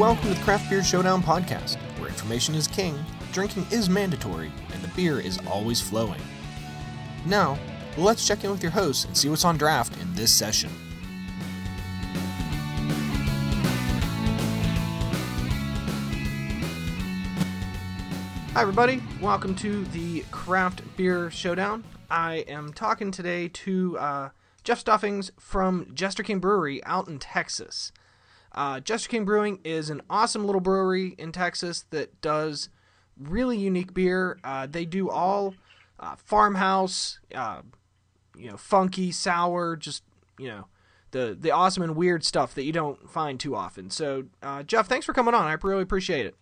welcome to the Craft Beer Showdown podcast, where information is king, drinking is mandatory, and the beer is always flowing. Now, let's check in with your hosts and see what's on draft in this session. Hi, everybody. Welcome to the Craft Beer Showdown. I am talking today to uh, Jeff Stuffings from Jester King Brewery out in Texas. Uh, Jester King Brewing is an awesome little brewery in Texas that does really unique beer. Uh, they do all uh, farmhouse, uh, you know, funky, sour, just you know, the the awesome and weird stuff that you don't find too often. So, uh, Jeff, thanks for coming on. I really appreciate it.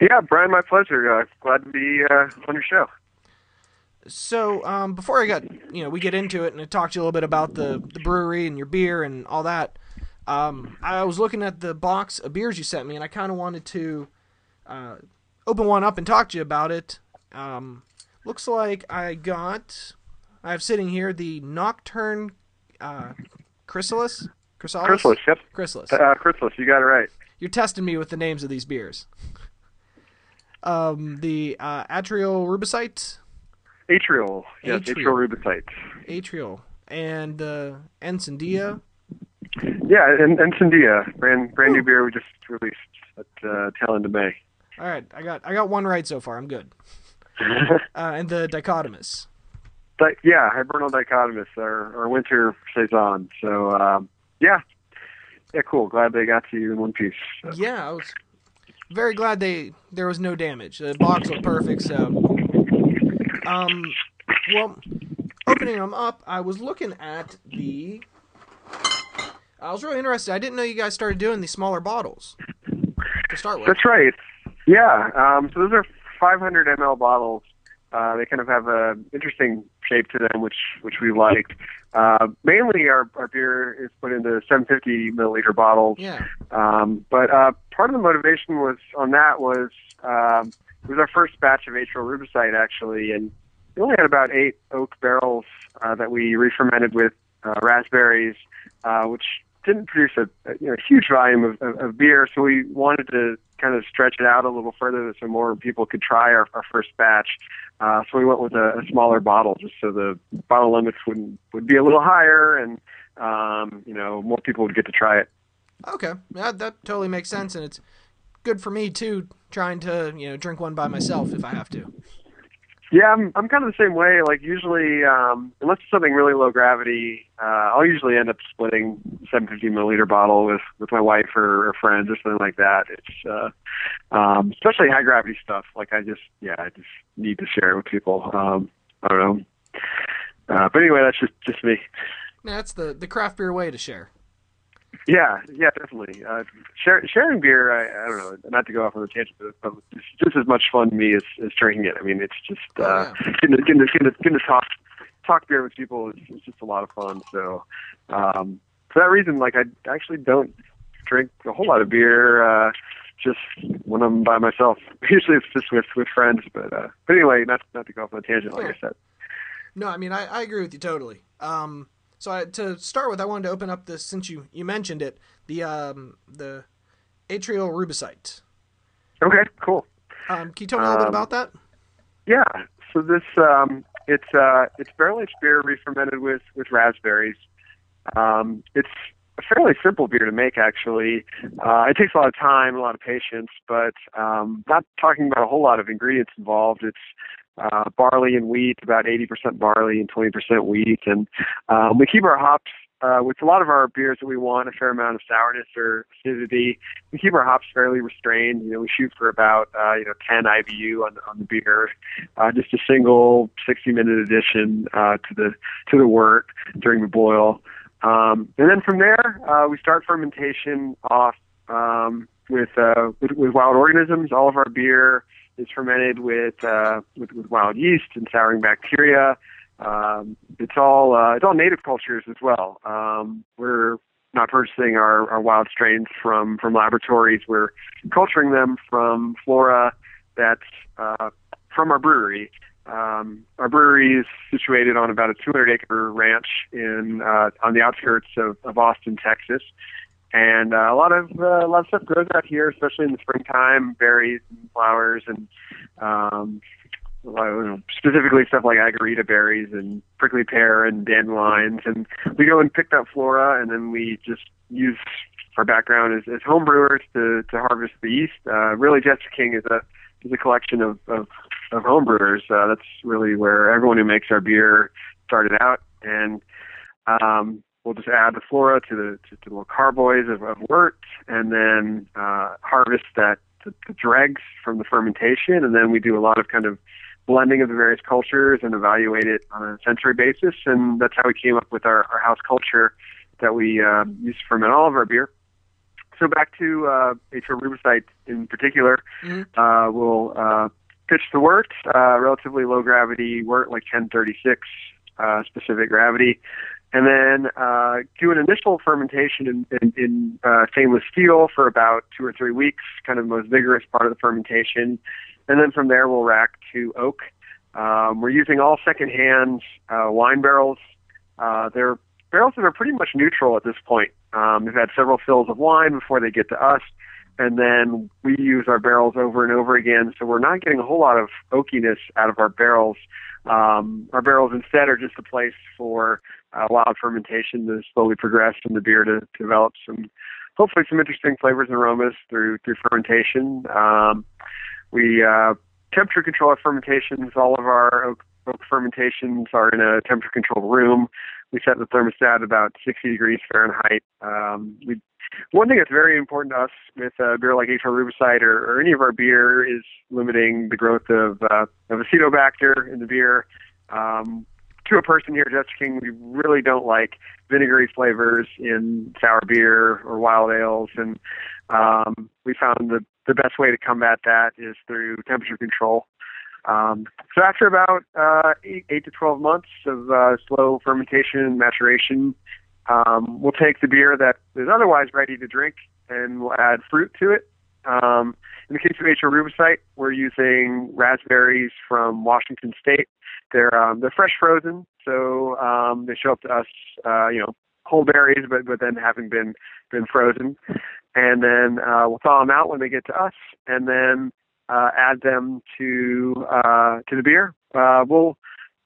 Yeah, Brian, my pleasure. Uh, glad to be uh, on your show. So, um, before I got, you know, we get into it and I talked to you a little bit about the, the brewery and your beer and all that. Um, I was looking at the box of beers you sent me, and I kind of wanted to uh, open one up and talk to you about it. Um, looks like I got, I have sitting here the Nocturn uh, Chrysalis. Chrysalis? Chrysalis, yep. Chrysalis. Uh, Chrysalis, you got it right. You're testing me with the names of these beers. um, the uh, Atrial Rubicite. Atrial, yes, Atrial. atrial rubicite. Atrial. And the uh, Encendia. Yeah, and, and Sandia, brand brand new beer we just released at uh, tail end of May. All right, I got I got one right so far. I'm good. Uh, and the Dichotomous. Di- yeah, Hibernal Dichotomous, our, our winter saison. So, um, yeah. Yeah, cool. Glad they got to you in one piece. So. Yeah, I was very glad they there was no damage. The box looked perfect. So, um, well, opening them up, I was looking at the. I was really interested. I didn't know you guys started doing these smaller bottles to start with. That's right. Yeah. Um, so those are 500 ml bottles. Uh, they kind of have a interesting shape to them, which which we liked. Uh, mainly, our, our beer is put into 750 milliliter bottles. Yeah. Um, but uh, part of the motivation was on that was um, it was our first batch of atrial rubicite actually, and we only had about eight oak barrels uh, that we re-fermented with uh, raspberries, uh, which didn't produce a, a you know huge volume of, of, of beer. So we wanted to kind of stretch it out a little further so more people could try our, our first batch. Uh, so we went with a, a smaller bottle just so the bottle limits would would be a little higher and um, you know more people would get to try it. Okay, that that totally makes sense, and it's good for me too. Trying to you know drink one by myself if I have to. Yeah, I'm I'm kind of the same way. Like usually, um, unless it's something really low gravity, uh, I'll usually end up splitting 750 milliliter bottle with with my wife or, or friends or something like that. It's uh, um, especially high gravity stuff. Like I just yeah, I just need to share it with people. Um, I don't know. Uh, but anyway, that's just just me. That's the the craft beer way to share. Yeah, yeah, definitely. Uh, share, sharing beer, I, I don't know, not to go off on a tangent, but it's just as much fun to me as, as drinking it. I mean, it's just uh, Oh, yeah. getting, to, getting, to, getting, to, getting to talk talk beer with people is, is just a lot of fun. So, um, for that reason, like I actually don't drink a whole lot of beer uh, just when I'm by myself. Usually, it's just with with friends. But uh, but anyway, not not to go off on a tangent, like I said. No, I mean I, I agree with you totally. Um, so I, to start with, I wanted to open up this since you you mentioned it the um the atrial rubicite. Okay, cool. Um, can you tell me a little bit Um, about that? Yeah. So this um, it's uh, it's barrel aged beer re-fermented with with raspberries. Um, it's a fairly simple beer to make, actually. Uh, it takes a lot of time, a lot of patience, but um, not talking about a whole lot of ingredients involved. It's uh, barley and wheat, about 80% barley and 20% wheat, and um, we keep our hops. Uh, with a lot of our beers that we want a fair amount of sourness or acidity, we keep our hops fairly restrained. You know, we shoot for about uh, you know 10 IBU on on the beer, uh, just a single 60 minute addition uh, to the to the wort during the boil, um, and then from there uh, we start fermentation off um, with, uh, with with wild organisms. All of our beer is fermented with uh, with, with wild yeast and souring bacteria. Um, it's all uh, it's all native cultures as well. Um, we're not purchasing our, our wild strains from from laboratories. We're culturing them from flora that's uh, from our brewery. Um, our brewery is situated on about a 200 acre ranch in uh, on the outskirts of, of Austin, Texas, and uh, a lot of uh, a lot of stuff grows out here, especially in the springtime, berries and flowers, and um, specifically stuff like agarita berries and prickly pear and dandelions. And we go and pick that flora, and then we just use our background as, as home brewers to, to harvest the yeast. Uh, really, Jester King is a is a collection of of, of home brewers. Uh, that's really where everyone who makes our beer started out, and um, we'll just add the flora to the to, the little carboys of, of wort, and then uh, harvest that the, the dregs from the fermentation, and then we do a lot of kind of blending of the various cultures and evaluate it on a sensory basis, and that's how we came up with our, our house culture that we uh, use to ferment all of our beer. So back to uh. Rubicite in particular, mm-hmm. uh, we'll uh, pitch the wort, uh, relatively low gravity wort, like 1036 uh, specific gravity, and then uh, do an initial fermentation in, in, in uh, stainless steel for about two or three weeks, kind of the most vigorous part of the fermentation, and then from there we'll rack to oak. Um, we're using all secondhand uh, wine barrels. Uh, they're barrels that are pretty much neutral at this point. Um, they've had several fills of wine before they get to us, and then we use our barrels over and over again. So we're not getting a whole lot of oakiness out of our barrels. Um, our barrels instead are just a place for wild fermentation to slowly progress in the beer to, to develop some, hopefully, some interesting flavors and aromas through through fermentation. Um, we uh, temperature control our fermentations. All of our oak, oak fermentations are in a temperature controlled room. We set the thermostat about 60 degrees Fahrenheit. Um, we, one thing that's very important to us with a beer like H.O. Rubicite or, or any of our beer is limiting the growth of, uh, of acetobacter in the beer. Um, to a person here at Jester King, we really don't like vinegary flavors in sour beer or wild ales, and um, we found the the best way to combat that is through temperature control. Um, so after about uh, eight, eight to 12 months of uh, slow fermentation and maturation, um, we'll take the beer that is otherwise ready to drink and we'll add fruit to it. Um, in the case of H.O. Rubicite, we're using raspberries from Washington State. They're um, they're fresh frozen, so um, they show up to us, uh, you know, whole berries, but but then having been been frozen and then uh, we'll thaw them out when they get to us, and then uh, add them to uh, to the beer. Uh, we'll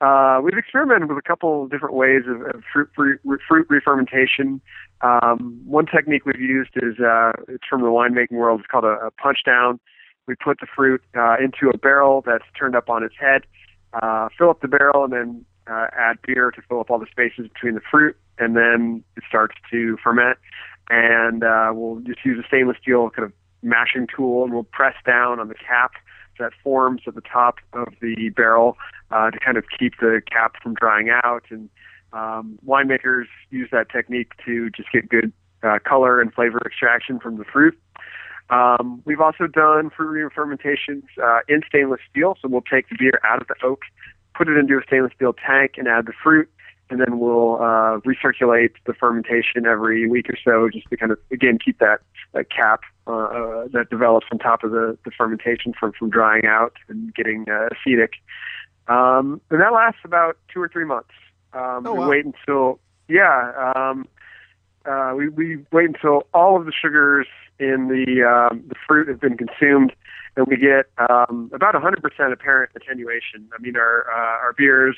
uh, we've experimented with a couple different ways of, of fruit fruit, fruit re-fermentation. Um, one technique we've used is uh, it's from the winemaking world. It's called a, a punch down. We put the fruit uh, into a barrel that's turned up on its head, uh, fill up the barrel, and then uh, add beer to fill up all the spaces between the fruit, and then it starts to ferment and uh, we'll just use a stainless steel kind of mashing tool, and we'll press down on the cap that forms at the top of the barrel uh, to kind of keep the cap from drying out. And um, winemakers use that technique to just get good uh, color and flavor extraction from the fruit. Um, we've also done fruit fermentations uh, in stainless steel, so we'll take the beer out of the oak, put it into a stainless steel tank, and add the fruit and then we'll uh, recirculate the fermentation every week or so, just to kind of again keep that, that cap uh, uh, that develops on top of the, the fermentation from from drying out and getting uh, acetic. Um, and that lasts about two or three months. Um, oh, wow. We wait until yeah, um, uh, we we wait until all of the sugars in the um, the fruit have been consumed, and we get um, about 100% apparent attenuation. I mean, our uh, our beers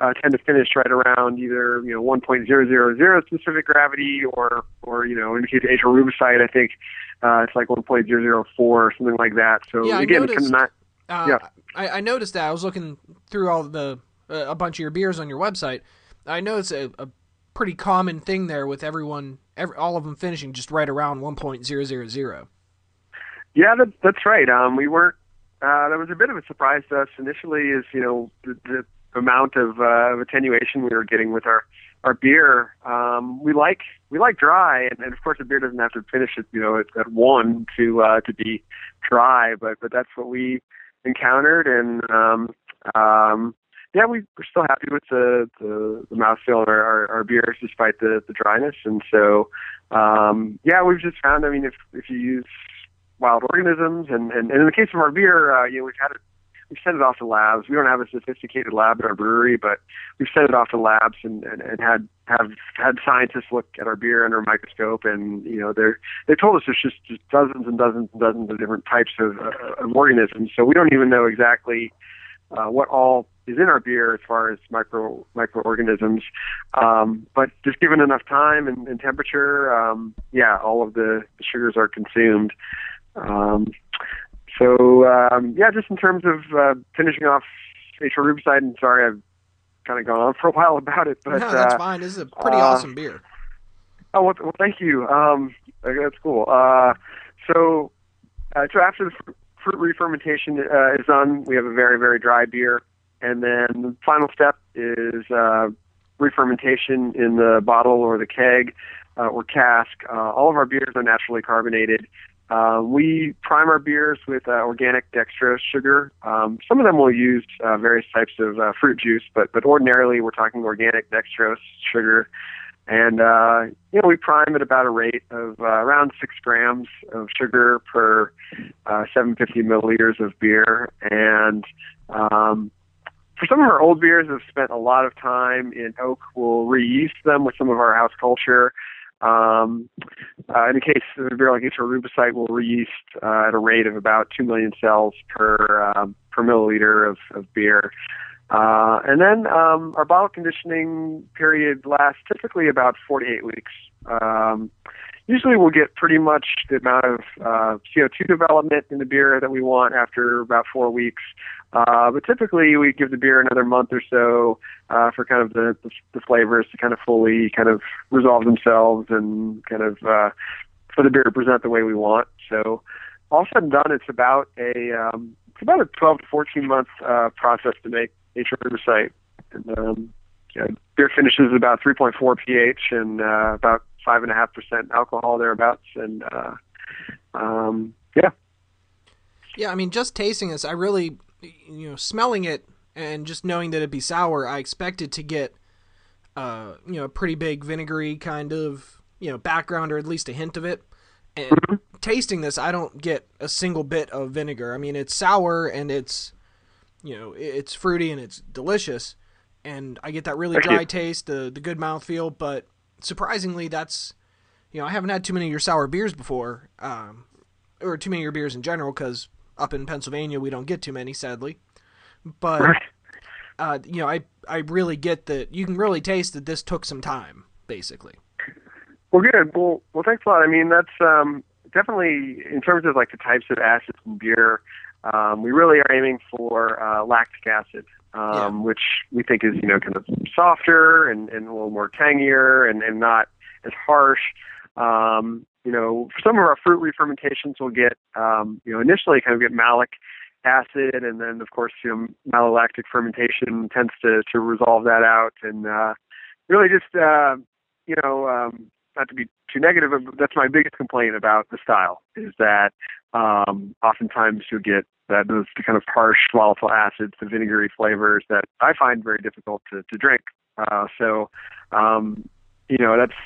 uh, tend to finish right around either you know 1.000 specific gravity or or you know in the case of H.O. Rubicite, I think uh, it's like 1.004 or something like that. So yeah, again, noticed, kind of not. Uh, yeah, I, I, noticed that. I was looking through all the uh, a bunch of your beers on your website. I know it's a, a pretty common thing there with everyone, every, all of them finishing just right around 1.000. Yeah, that, that's right. Um, we weren't. Uh, that was a bit of a surprise to us initially. Is you know the, the amount of, uh, of attenuation we were getting with our our beer. Um, we like we like dry, and, and of course the beer doesn't have to finish it, you know, at, at one to uh, to be dry. But but that's what we encountered, and um, um, yeah, we, we're still happy with the the, the mouthfeel of our, our, our beers despite the the dryness. And so um, yeah, we've just found. I mean, if if you use wild organisms, and and, and in the case of our beer, uh, you know, we've had it we sent it off to labs. We don't have a sophisticated lab at our brewery, but we've sent it off to labs and, and, and had have had scientists look at our beer under a microscope, and you know they're they told us there's just, just dozens and dozens and dozens of different types of, uh, of organisms. So we don't even know exactly uh, what all is in our beer as far as micro microorganisms. Um, but just given enough time and, and temperature, um, yeah, all of the, the sugars are consumed. Um, so um, yeah, just in terms of uh, finishing off atrial rubicite, and sorry I've kind of gone on for a while about it, but no, that's uh, fine. This is a pretty uh, awesome beer. Oh well, well thank you. Um, that's cool. Uh, so uh, so after the fr- fruit re-fermentation uh, is done, we have a very very dry beer, and then the final step is uh, re-fermentation in the bottle or the keg uh, or cask. Uh, all of our beers are naturally carbonated. Uh, we prime our beers with uh, organic dextrose sugar. Um, some of them will use uh, various types of uh, fruit juice, but but ordinarily we're talking organic dextrose sugar. And uh, you know we prime at about a rate of uh, around six grams of sugar per uh, 750 milliliters of beer. And um, for some of our old beers, have spent a lot of time in oak. We'll reuse them with some of our house culture. Um, uh, in the case of a beer like Atrial Rubicite, we'll reyeast uh, at a rate of about 2 million cells per um, per milliliter of, of beer. Uh, and then um, our bottle conditioning period lasts typically about 48 weeks. Um, usually we'll get pretty much the amount of uh, CO2 development in the beer that we want after about four weeks. Uh, but typically we give the beer another month or so uh, for kind of the, the, the flavors to kind of fully kind of resolve themselves and kind of uh, for the beer to present the way we want. So all said and done, it's about a um, it's about a 12 to 14 month uh, process to make atrial rubicite. And um, yeah, beer finishes about 3.4 pH and uh, about five and a half percent alcohol thereabouts, and uh, um, yeah. Yeah, I mean, just tasting this, I really, you know, smelling it and just knowing that it'd be sour, I expected to get, uh, you know, a pretty big vinegary kind of, you know, background or at least a hint of it. And Mm-hmm. tasting this, I don't get a single bit of vinegar. I mean, it's sour and it's, you know, it's fruity and it's delicious, and I get that really Thank dry you. taste, the the good mouthfeel. But surprisingly, that's, you know, I haven't had too many of your sour beers before, um, or too many of your beers in general, because up in Pennsylvania we don't get too many, sadly. But uh, you know, I I really get that you can really taste that this took some time, basically. Well, good. Well, well, thanks a lot. I mean, that's um, definitely in terms of like the types of acids in beer. Um, we really are aiming for uh, lactic acid, um, Yeah. which we think is you know kind of softer and, and a little more tangier and, and not as harsh. Um, you know, some of our fruit re-fermentations, we'll get um, you know initially kind of get malic acid, and then of course you know malolactic fermentation tends to to resolve that out, and uh, really just uh, you know um, not to be too negative, but that's my biggest complaint about the style is that um, oftentimes you'll get that those kind of harsh volatile acids, the vinegary flavors that I find very difficult to, to drink. Uh, so, um, you know, that's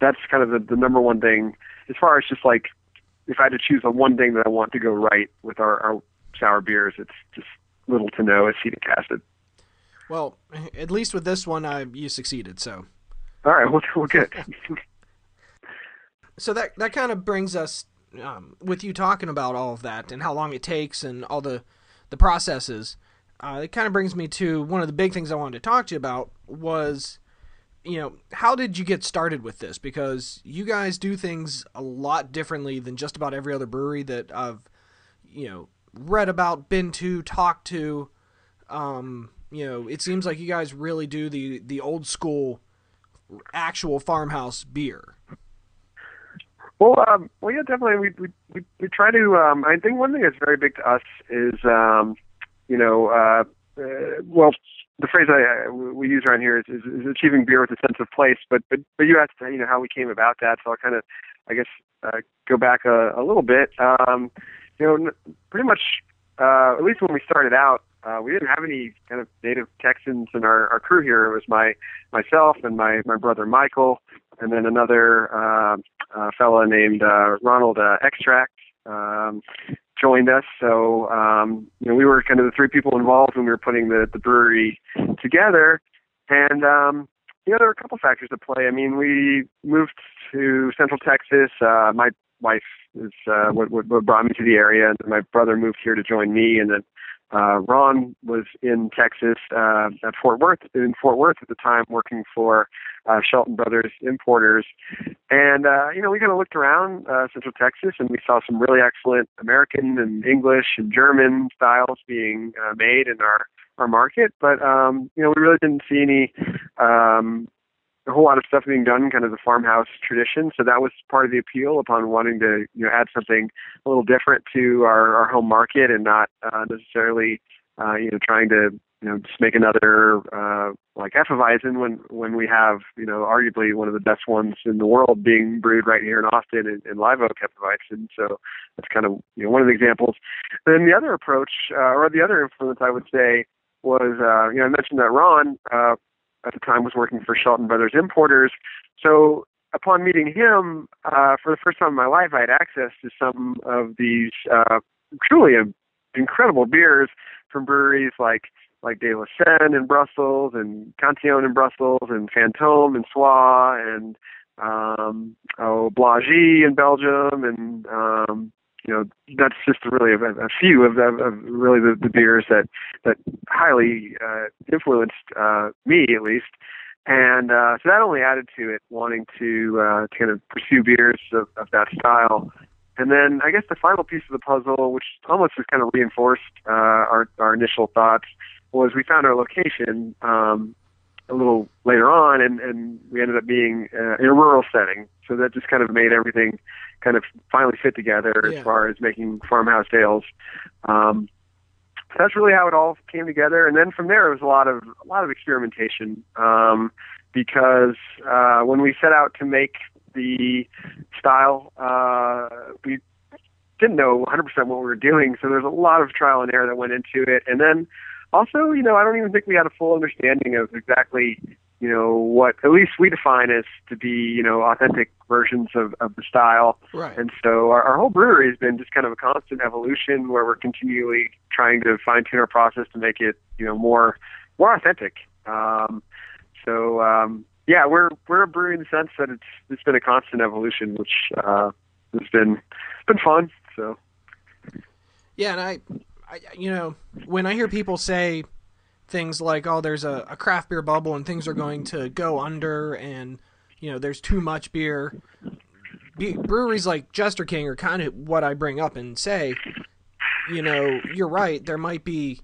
that's kind of the, the number one thing as far as just like if I had to choose the one thing that I want to go right with our, our sour beers, it's just little to no acetic acid. Well, at least with this one, I you succeeded. So, All right, well, well good. so that that kind of brings us um, with you talking about all of that and how long it takes and all the the processes. Uh, it kind of brings me to one of the big things I wanted to talk to you about was, you know, how did you get started with this? Because you guys do things a lot differently than just about every other brewery that I've, you know, read about, been to, talked to. Um, you know, it seems like you guys really do the the old school, actual farmhouse beer. Well, um, well, yeah, definitely. We we we, try to. Um, I think one thing that's very big to us is, um, you know, uh, uh, well, the phrase I, I we use around here is, is, is achieving beer with a sense of place. But but but you asked, you know, how we came about that. So I'll kind of, I guess, uh, go back a, a little bit. Um, you know, pretty much, uh, at least when we started out, uh, we didn't have any kind of native Texans in our, our crew here. It was my myself and my my brother Michael, and then another uh, uh, fella named uh, Ronald uh, Extract. Um, joined us. So um, you know, we were kind of the three people involved when we were putting the the brewery together, and um, you know, there were a couple factors at play. I mean, we moved to Central Texas. Uh, my wife is uh, what, what what brought me to the area, and my brother moved here to join me, and then uh, Ron was in Texas uh, at Fort Worth in Fort Worth at the time, working for uh, Shelton Brothers Importers, and uh, you know we kind of looked around uh, Central Texas and we saw some really excellent American and English and German styles being uh, made in our our market, but um, you know we really didn't see any um, a whole lot of stuff being done, kind of the farmhouse tradition. So that was part of the appeal upon wanting to, you know, add something a little different to our, our home market and not uh, necessarily, uh, you know, trying to, you know, just make another uh, like Hefeweizen when when we have, you know, arguably one of the best ones in the world being brewed right here in Austin in, in Live Oak Hefeweizen. So that's kind of, you know, one of the examples. Then the other approach, uh, or the other influence, I would say, was, uh, you know, I mentioned that Ron. Uh, at the time was working for Shelton Brothers Importers. So upon meeting him, uh, for the first time in my life, I had access to some of these uh, truly incredible beers from breweries like like De La Senne in Brussels and Cantillon in Brussels and Fantôme in Soy and um, oh Blaugies in Belgium and um, you know that's just really a, a few of, of, really the, the beers that that highly uh, influenced uh, me at least, and uh, so that only added to it wanting to uh, kind of pursue beers of, of that style. And then I guess the final piece of the puzzle, which almost just kind of reinforced uh, our our initial thoughts, was we found our location um, a little later on, and, and we ended up being uh, in a rural setting. So that just kind of made everything kind of finally fit together yeah. as far as making farmhouse ales. Um, so that's really how it all came together. And then from there, it was a lot of a lot of experimentation um, because uh, when we set out to make the style, uh, we didn't know 100% what we were doing. So there's a lot of trial and error that went into it. And then also, you know, I don't even think we had a full understanding of exactly, you know, what at least we define as to be, you know, authentic versions of, of the style. Right. And so our, our whole brewery has been just kind of a constant evolution where we're continually trying to fine tune our process to make it, you know, more more authentic. Um, so um, yeah, we're we're a brewery in the sense that it's it's been a constant evolution, which uh, has been been fun. So yeah, and I You know, when I hear people say things like, "Oh, there's a, a craft beer bubble and things are going to go under," and you know, there's too much beer. breweries like Jester King are kind of what I bring up and say, you know, you're right. There might be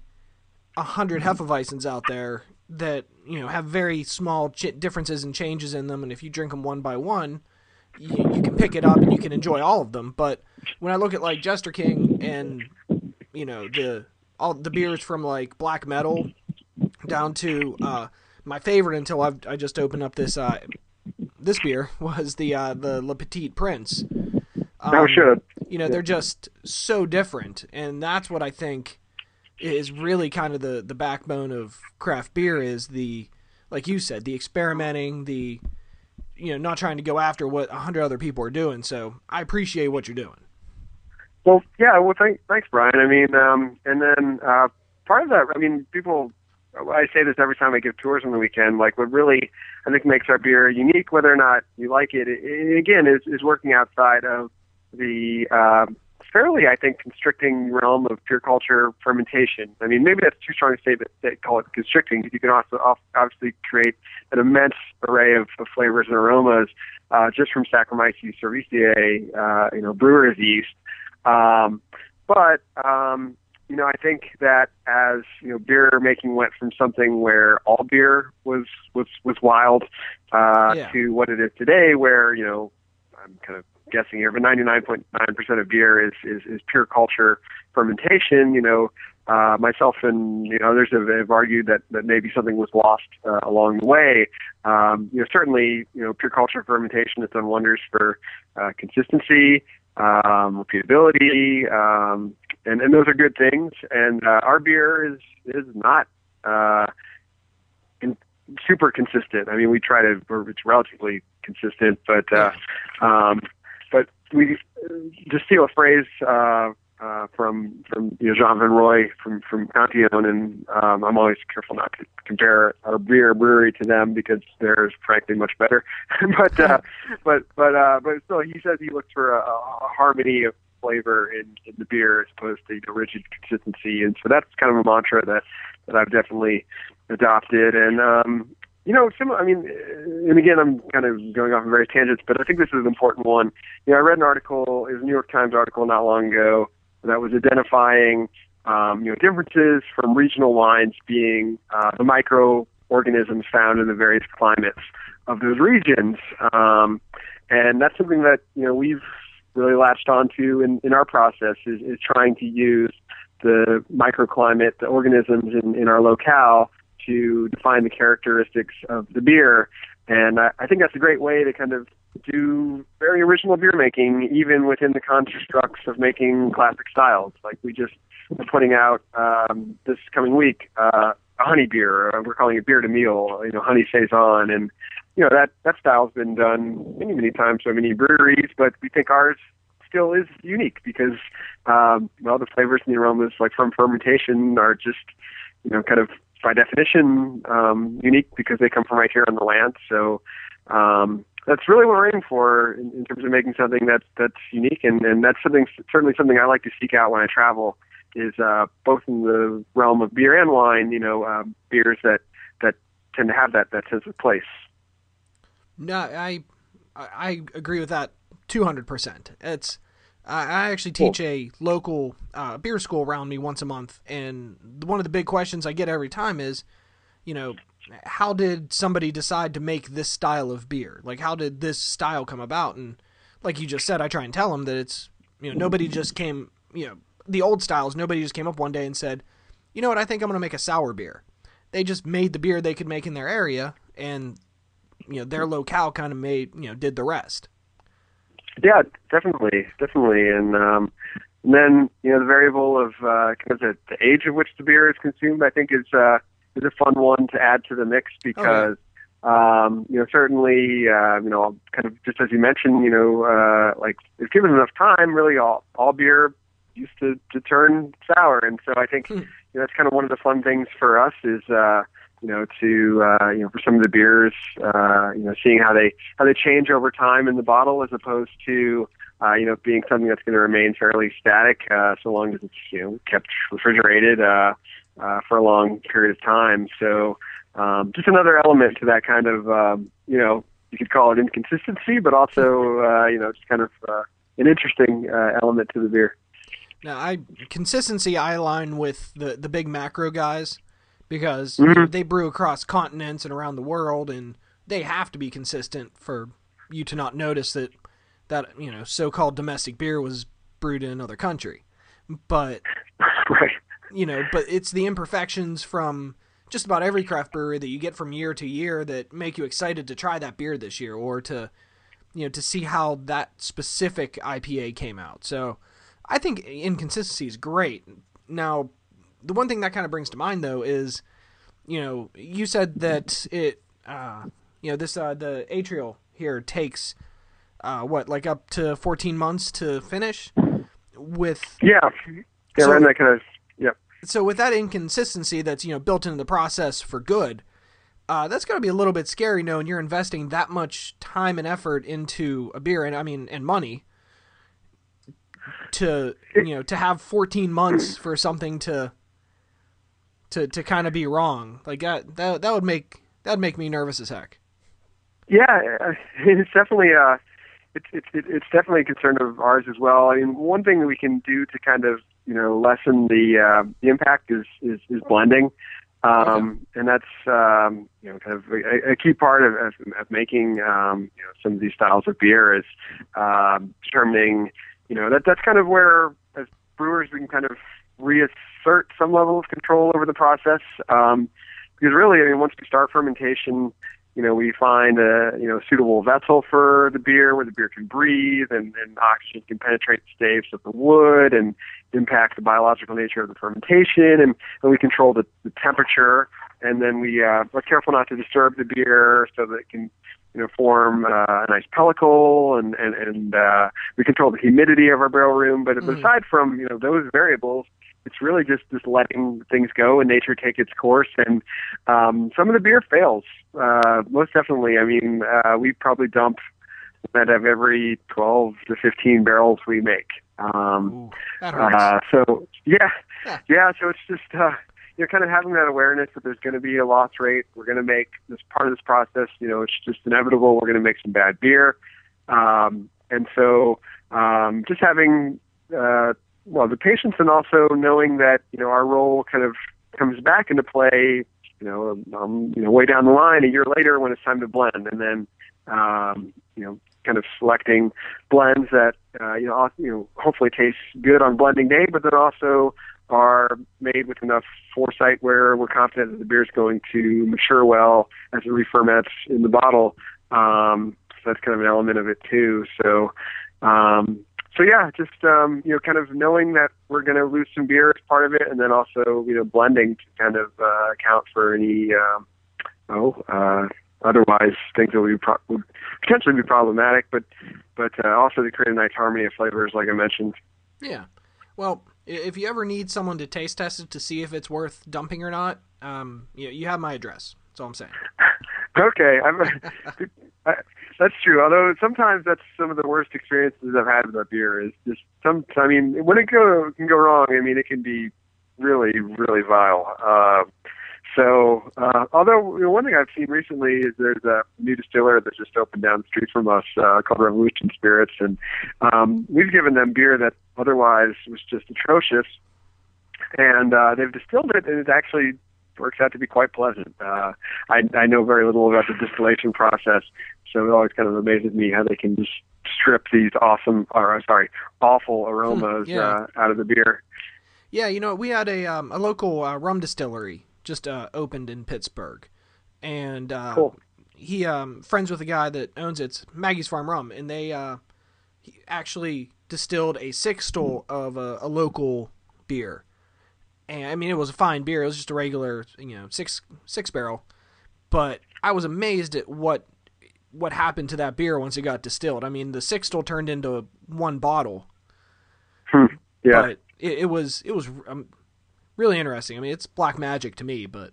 a hundred Hefeweizens out there that you know have very small ch- differences and changes in them, and if you drink them one by one, you, you can pick it up and you can enjoy all of them. But when I look at like Jester King and you know the all the beers from like black metal down to uh, my favorite until I've I just opened up this uh, this beer was the uh, the Le Petit Prince. Um, oh, sure. You know they're just so different, and that's what I think is really kind of the the backbone of craft beer is the like you said the experimenting the you know not trying to go after what a hundred other people are doing. So I appreciate what you're doing. Well, yeah. Well, thank, thanks, Brian. I mean, um, and then uh, part of that, I mean, people. I say this every time I give tours on the weekend. Like, what really I think makes our beer unique, whether or not you like it, it, again, is is working outside of the uh, fairly, I think, constricting realm of pure culture fermentation. I mean, maybe that's too strong a statement to call it constricting, you can also obviously create an immense array of, of flavors and aromas uh, just from Saccharomyces cerevisiae, uh, you know, brewer's yeast. Um, but um, you know, I think that as you know, beer making went from something where all beer was was was wild uh, yeah. to what it is today, where you know, I'm kind of guessing here, but 99.9% of beer is, is is pure culture fermentation. You know, uh, myself and you know others have, have argued that that maybe something was lost uh, along the way. Um, you know, certainly, you know, pure culture fermentation has done wonders for uh, consistency um, repeatability, um, and, and those are good things. And uh, our beer is is not uh, in, super consistent. I mean, we try to, it's relatively consistent, but uh, um, but we just steal a phrase uh, uh, from from you know Jean Van Roy from from Cantillon, and um, I'm always careful not to compare our beer brewery to them because theirs frankly much better. but uh, but but uh, but still, he says he looks for a, a harmony of flavor in, in the beer as opposed to you know, rigid consistency, and so that's kind of a mantra that that I've definitely adopted. And um, you know, similar. I mean, and again, I'm kind of going off on various tangents, but I think this is an important one. You know, I read an article, it was a New York Times article not long ago that was identifying, um, you know, differences from regional wines being uh, the microorganisms found in the various climates of those regions. Um, and that's something that you know we've really latched onto in, in our process is, is trying to use the microclimate, the organisms in, in our locale to define the characteristics of the beer. And I, I think that's a great way to kind of do very original beer making, even within the constructs of making classic styles. Like we just are putting out um, this coming week uh, a honey beer. We're calling it Bière de Miel. You know, honey saison, and you know that that style's been done many many times by many breweries, but we think ours still is unique because um, well the flavors and the aromas like from fermentation are just you know kind of by definition um, unique because they come from right here on the land. So um, that's really what we're aiming for in, in terms of making something that's that's unique, and, and that's something certainly something I like to seek out when I travel. Is uh, both in the realm of beer and wine, you know, uh, beers that that tend to have that that sense of place. No, I I agree with that two hundred percent. It's I actually teach cool. a local uh, beer school around me once a month, and one of the big questions I get every time is, you know, how did somebody decide to make this style of beer? Like, how did this style come about? And like you just said, I try and tell them that it's, you know, nobody just came, you know, the old styles, nobody just came up one day and said, you know what, I think I'm going to make a sour beer. They just made the beer they could make in their area, and, you know, their locale kind of made, you know, did the rest. Yeah, definitely, definitely, and um, and then you know the variable of uh, kind of the, the age of which the beer is consumed, I think is uh, is a fun one to add to the mix because. Oh, um, you know, certainly, uh, you know, kind of just as you mentioned, you know, uh, like if given enough time, really all, all beer used to, to turn sour. And so I think hmm. you know, that's kind of one of the fun things for us is, uh, you know, to uh, you know, for some of the beers, uh, you know, seeing how they how they change over time in the bottle, as opposed to uh, you know being something that's going to remain fairly static uh, so long as it's you know kept refrigerated uh, uh, for a long period of time. So um, just another element to that kind of um, you know you could call it inconsistency, but also uh, you know just kind of uh, an interesting uh, element to the beer. Now, I consistency I align with the the big macro guys because mm-hmm. they brew across continents and around the world, and they have to be consistent for you to not notice that that you know so-called domestic beer was brewed in another country. But right. You know, but it's the imperfections from just about every craft brewery that you get from year to year that make you excited to try that beer this year or to you know to see how that specific IPA came out. So I think inconsistency is great. Now the one thing that kind of brings to mind though is, you know, you said that it, uh, you know, this uh, the atrial here takes, uh, what like up to fourteen months to finish. With yeah, yeah, so, that kind of yeah. So with that inconsistency that's you know built into the process for good, uh, that's got to be a little bit scary knowing you're investing that much time and effort into a beer and I mean and money to you know to have 14 months for something to to to kind of be wrong. Like that that that would make that would make me nervous as heck. Yeah, it's definitely uh it's it's it's definitely a concern of ours as well. I mean, one thing that we can do to kind of you know lessen the uh, the impact is is, is blending, um, and that's um, you know kind of a, a key part of, of, of making um, you know some of these styles of beer is um, determining you know that that's kind of where as brewers we can kind of reassert some level of control over the process. Um, because really, I mean, once we start fermentation, you know, we find a you know suitable vessel for the beer where the beer can breathe and, and oxygen can penetrate the staves of the wood and impact the biological nature of the fermentation, and, and we control the, the temperature, and then we uh, are careful not to disturb the beer so that it can you know, form uh, a nice pellicle, and and and uh, we control the humidity of our barrel room. But Mhm. aside from you know those variables, it's really just just letting things go and nature take its course. And um, some of the beer fails, uh, most definitely. I mean, uh, we probably dump out of every 12 to 15 barrels we make. Um, Ooh, uh, so yeah, Yeah. yeah. So it's just uh, you know, kind of having that awareness that there's going to be a loss rate. We're going to make this part of this process. You know, it's just inevitable. We're going to make some bad beer, um, and so um, just having uh, well the patience and also knowing that you know our role kind of comes back into play. You know, um, you know, way down the line, a year later when it's time to blend, and then um, you know, kind of selecting blends that uh, you know, you know, hopefully taste good on blending day, but then also are made with enough foresight where we're confident that the beer is going to mature well as it referments in the bottle. Um, so that's kind of an element of it too. So, um, so yeah, just um, you know, kind of knowing that we're going to lose some beer as part of it, and then also you know, blending to kind of uh, account for any um, oh. Uh, otherwise things that would, be pro- would potentially be problematic, but but uh, also to create a nice harmony of flavors, like I mentioned. Yeah. Well, if you ever need someone to taste test it to see if it's worth dumping or not, um, you, you have my address. That's all I'm saying. Okay, I'm, I, that's true. Although sometimes that's some of the worst experiences I've had with a beer. Is just some. I mean, when it go can go wrong. I mean, it can be really, really vile. Uh, so, uh, although you know, one thing I've seen recently is there's a new distiller that just opened down the street from us uh, called Revolution Spirits, and um, we've given them beer that otherwise was just atrocious, and uh, they've distilled it, and it actually works out to be quite pleasant. Uh, I, I know very little about the distillation process, so it always kind of amazes me how they can just strip these awesome, or uh, sorry, awful aromas yeah. uh, out of the beer. Yeah, you know, we had a um, a local uh, rum distillery just uh, opened in Pittsburgh, and uh, Cool. he um friends with a guy that owns it, it's Maggie's Farm Rum, and they uh he actually distilled a sixtel of a, a local beer, and I mean it was a fine beer. It was just a regular, you know, six six barrel, but I was amazed at what what happened to that beer once it got distilled. I mean, the sixtel turned into one bottle, Hmm. Yeah. but it, it was it was um, really interesting. I mean, it's black magic to me, but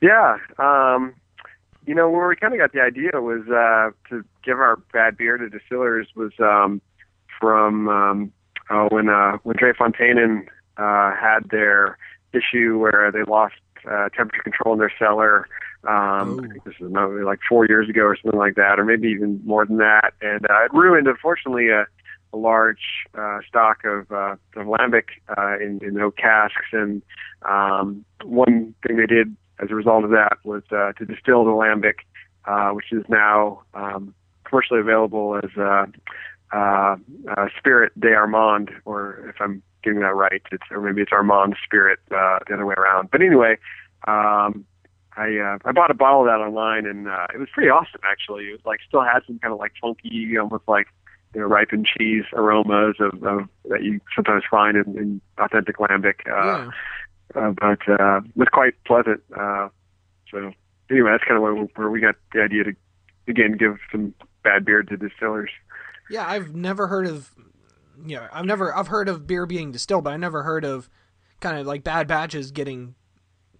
Yeah. Um, you know, where we kind of got the idea was uh, to give our bad beer to distillers was um, from um, uh, when uh, when Drie Fonteinen uh, had their issue where they lost uh, temperature control in their cellar. Um, Oh. I think this is maybe like four years ago or something like that, or maybe even more than that. And uh, it ruined, unfortunately, a, a large uh, stock of, uh, of lambic uh, in, in oak casks. And um, one thing they did as a result of that was uh, to distill the lambic, uh, which is now um, commercially available as uh, uh, uh, Spirit de Armand, or if I'm getting that right, it's or maybe it's Armand Spirit uh, the other way around. But anyway, um, I uh, I bought a bottle of that online, and uh, it was pretty awesome actually. It was like still had some kind of like funky, almost like you know ripened cheese aromas of, of that you sometimes find in, in authentic lambic. Uh, yeah. uh, but uh, was quite pleasant. Uh, so anyway, that's kind of where, where we got the idea to again give some bad beer to distillers. Yeah, I've never heard of. You know, I've never I've heard of beer being distilled, but I never heard of kind of like bad batches getting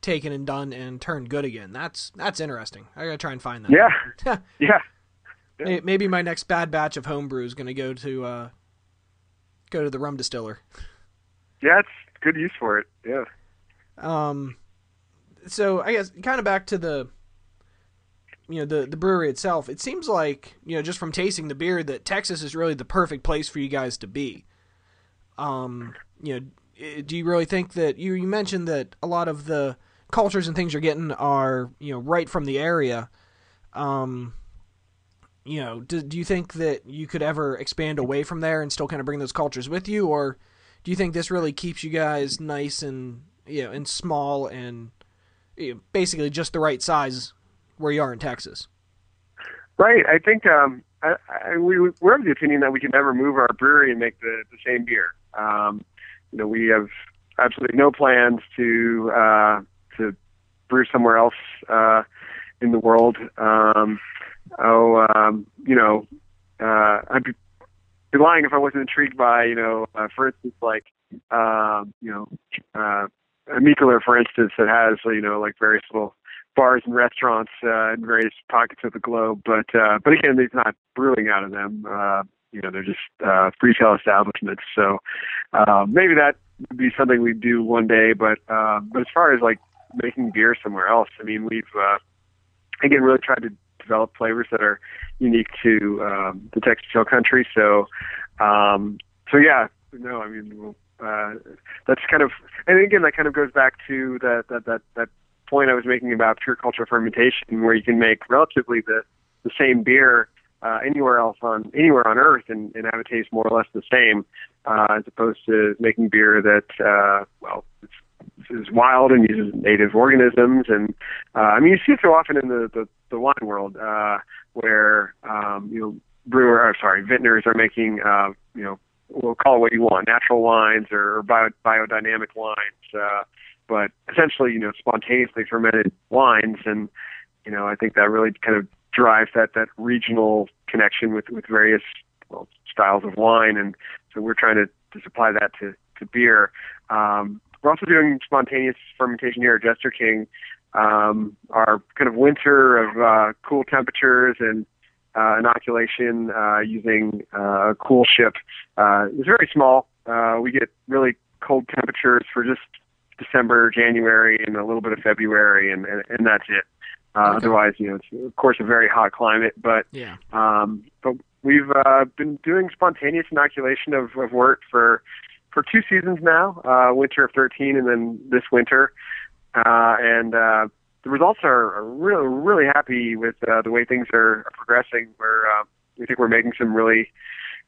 taken and done and turned good again. That's that's interesting. I gotta try and find that. Yeah, yeah, May- Maybe my next bad batch of homebrew is gonna go to uh, go to the rum distiller. yeah. It's good use for it. Yeah. Um, so I guess kind of back to the, you know, the the brewery itself. It seems like you know just from tasting the beer that Texas is really the perfect place for you guys to be. Um, you know, do you really think that you you mentioned that a lot of the cultures and things you're getting are you know right from the area. Um, you know, do, do you think that you could ever expand away from there and still kind of bring those cultures with you, or do you think this really keeps you guys nice and you know and small and you know, basically just the right size where you are in Texas? Right. I think um, I, I, we, we're of the opinion that we can never move our brewery and make the, the same beer. Um, you know, we have absolutely no plans to uh, to brew somewhere else uh, in the world. Um, oh, um, you know, uh, I'd be, lying if I wasn't intrigued by, you know, uh, for instance, like, um, you know, uh, for instance, that has, you know, like various little bars and restaurants uh, in various pockets of the globe. But uh, but again, he's not brewing out of them. Uh, you know, they're just uh, retail establishments. So uh, maybe that would be something we'd do one day. But uh, but as far as like making beer somewhere else, I mean, we've uh, again really tried to develop flavors that are unique to um, the Texas Hill Country. So um, so yeah, no, I mean. Uh, that's kind of, and again, that kind of goes back to that that that that point I was making about pure culture fermentation, where you can make relatively the the same beer uh, anywhere else on anywhere on Earth and, and have it taste more or less the same, uh, as opposed to making beer that uh, well is wild and uses native organisms. And uh, I mean, you see it so often in the the, the wine world uh, where um, you know brewer, or sorry, vintners are making uh, you know we'll call it what you want, natural wines or bio, biodynamic wines. Uh, but essentially, you know, spontaneously fermented wines, and you know, I think that really kind of drives that that regional connection with with various well, styles of wine, and so we're trying to, to supply that to to beer. Um, we're also doing spontaneous fermentation here at Jester King. Um, our kind of winter of uh, cool temperatures and uh, inoculation uh, using uh, a coolship uh, is very small. Uh, we get really cold temperatures for just December, January, and a little bit of February, and and, and that's it. Uh, okay. Otherwise, you know, it's of course a very hot climate, but yeah. Um, but we've uh, been doing spontaneous inoculation of, of wort for for two seasons now, uh, winter of 13, and then this winter, uh, and uh, the results are, really really happy with uh, the way things are, are progressing. We're uh, we think we're making some really